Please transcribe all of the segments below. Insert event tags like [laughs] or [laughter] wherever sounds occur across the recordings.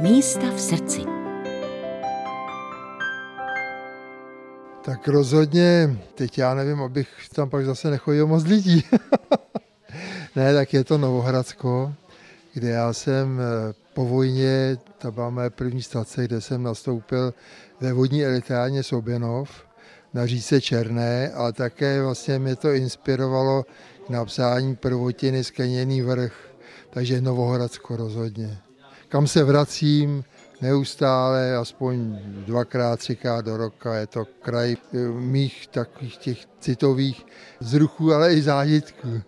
Místa v srdci. Tak rozhodně, teď já nevím, abych tam pak zase nechodil moc lidí. [laughs] ne, tak je to Novohradsko, kde já jsem eh, po vojně, to byla moje první stace, kde jsem nastoupil ve vodní elektrárně Soběnov na říce Černé, ale také vlastně mě to inspirovalo k napsání prvotiny Skleněný vrch, takže Novohradsko rozhodně. Kam se vracím neustále, aspoň dvakrát, třikrát do roka, je to kraj mých takových těch citových zruchů, ale i zážitků.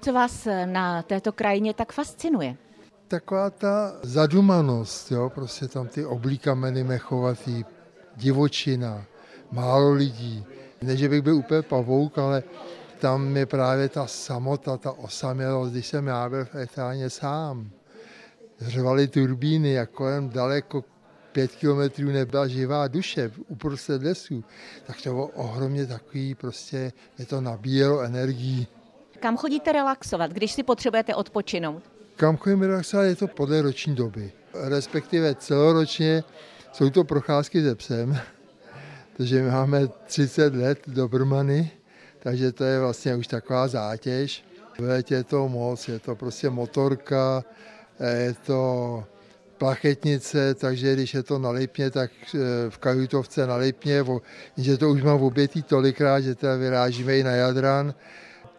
Co vás na této krajině tak fascinuje? Taková ta zadumanost, jo, prostě tam ty oblíkameny mechovatý, divočina, málo lidí. Ne, že bych byl úplně pavouk, ale tam je právě ta samota, ta osamělost, když jsem já byl v Etáně sám. Řvaly turbíny a kolem daleko pět kilometrů nebyla živá duše uprostřed lesů, tak to bylo ohromně takový, prostě je to nabíjelo energii. Kam chodíte relaxovat, když si potřebujete odpočinout? Kam chodím relaxovat, je to podle roční doby. Respektive celoročně jsou to procházky se psem, [laughs] my máme 30 let do Brmany, takže to je vlastně už taková zátěž. V létě je to moc, je to prostě motorka, je to plachetnice, takže když je to na Lipně, tak eh, v Kajutovce na Lipně, že to už mám obětý tolikrát, že teda vyrážíme i na Jadran,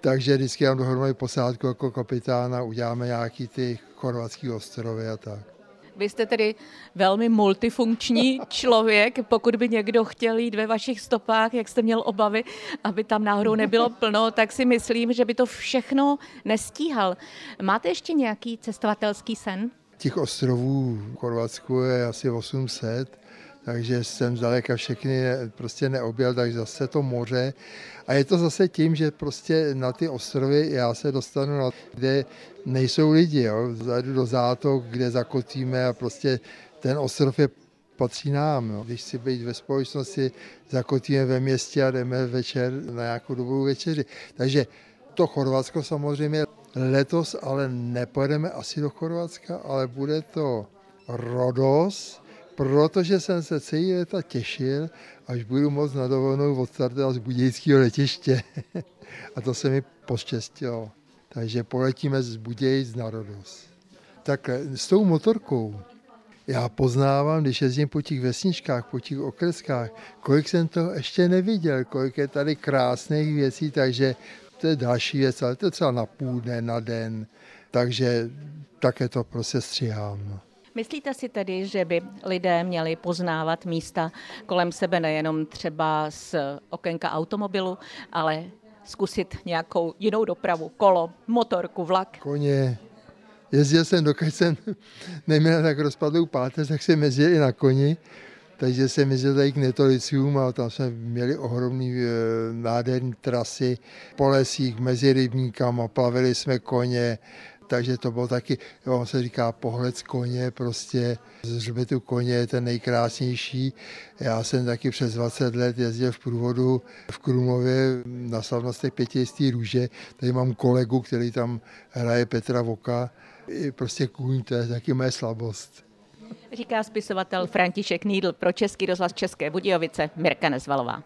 takže vždycky mám dohromady posádku jako kapitána, uděláme nějaký ty chorvatský ostrovy a tak. Vy jste tedy velmi multifunkční [laughs] člověk. Pokud by někdo chtěl jít ve vašich stopách, jak jste měl obavy, aby tam náhodou nebylo [laughs] plno, tak si myslím, že by to všechno nestíhal. Máte ještě nějaký cestovatelský sen? Těch ostrovů v Chorvatsku je asi 800 takže jsem zdaleka všechny prostě neobjel, takže zase to moře. A je to zase tím, že prostě na ty ostrovy já se dostanu, na, kde nejsou lidi, jo. Zajdu do zátok, kde zakotíme a prostě ten ostrov je patří nám. Jo. Když si být ve společnosti, zakotíme ve městě a jdeme večer na nějakou dobu večeři. Takže to Chorvatsko samozřejmě letos, ale nepojedeme asi do Chorvatska, ale bude to Rodos, protože jsem se celý léta těšil, až budu moc na dovolenou odstartovat z Budějického letiště. [laughs] a to se mi poštěstilo. Takže poletíme z Budějic na Rodos. Tak s tou motorkou já poznávám, když jezdím po těch vesničkách, po těch okreskách, kolik jsem toho ještě neviděl, kolik je tady krásných věcí, takže to je další věc, ale to je třeba na půl dne, na den, takže také to prostě stříhám. Myslíte si tedy, že by lidé měli poznávat místa kolem sebe nejenom třeba z okénka automobilu, ale zkusit nějakou jinou dopravu, kolo, motorku, vlak? Koně. Jezdil jsem, dokud jsem neměl tak rozpadlou páteř, tak jsem jezdil i na koni. Takže jsem jezdil tady k Netolicům a tam jsme měli ohromný e, nádherný trasy po lesích mezi rybníkama, plavili jsme koně, takže to bylo taky, on se říká pohled z koně, prostě z hřbetu koně je ten nejkrásnější. Já jsem taky přes 20 let jezdil v průvodu v Krumově na slavnostech pětijistý růže. Tady mám kolegu, který tam hraje Petra Voka. Prostě kůň, to je taky moje slabost. Říká spisovatel František Nídl pro Český rozhlas České Budějovice Mirka Nezvalová.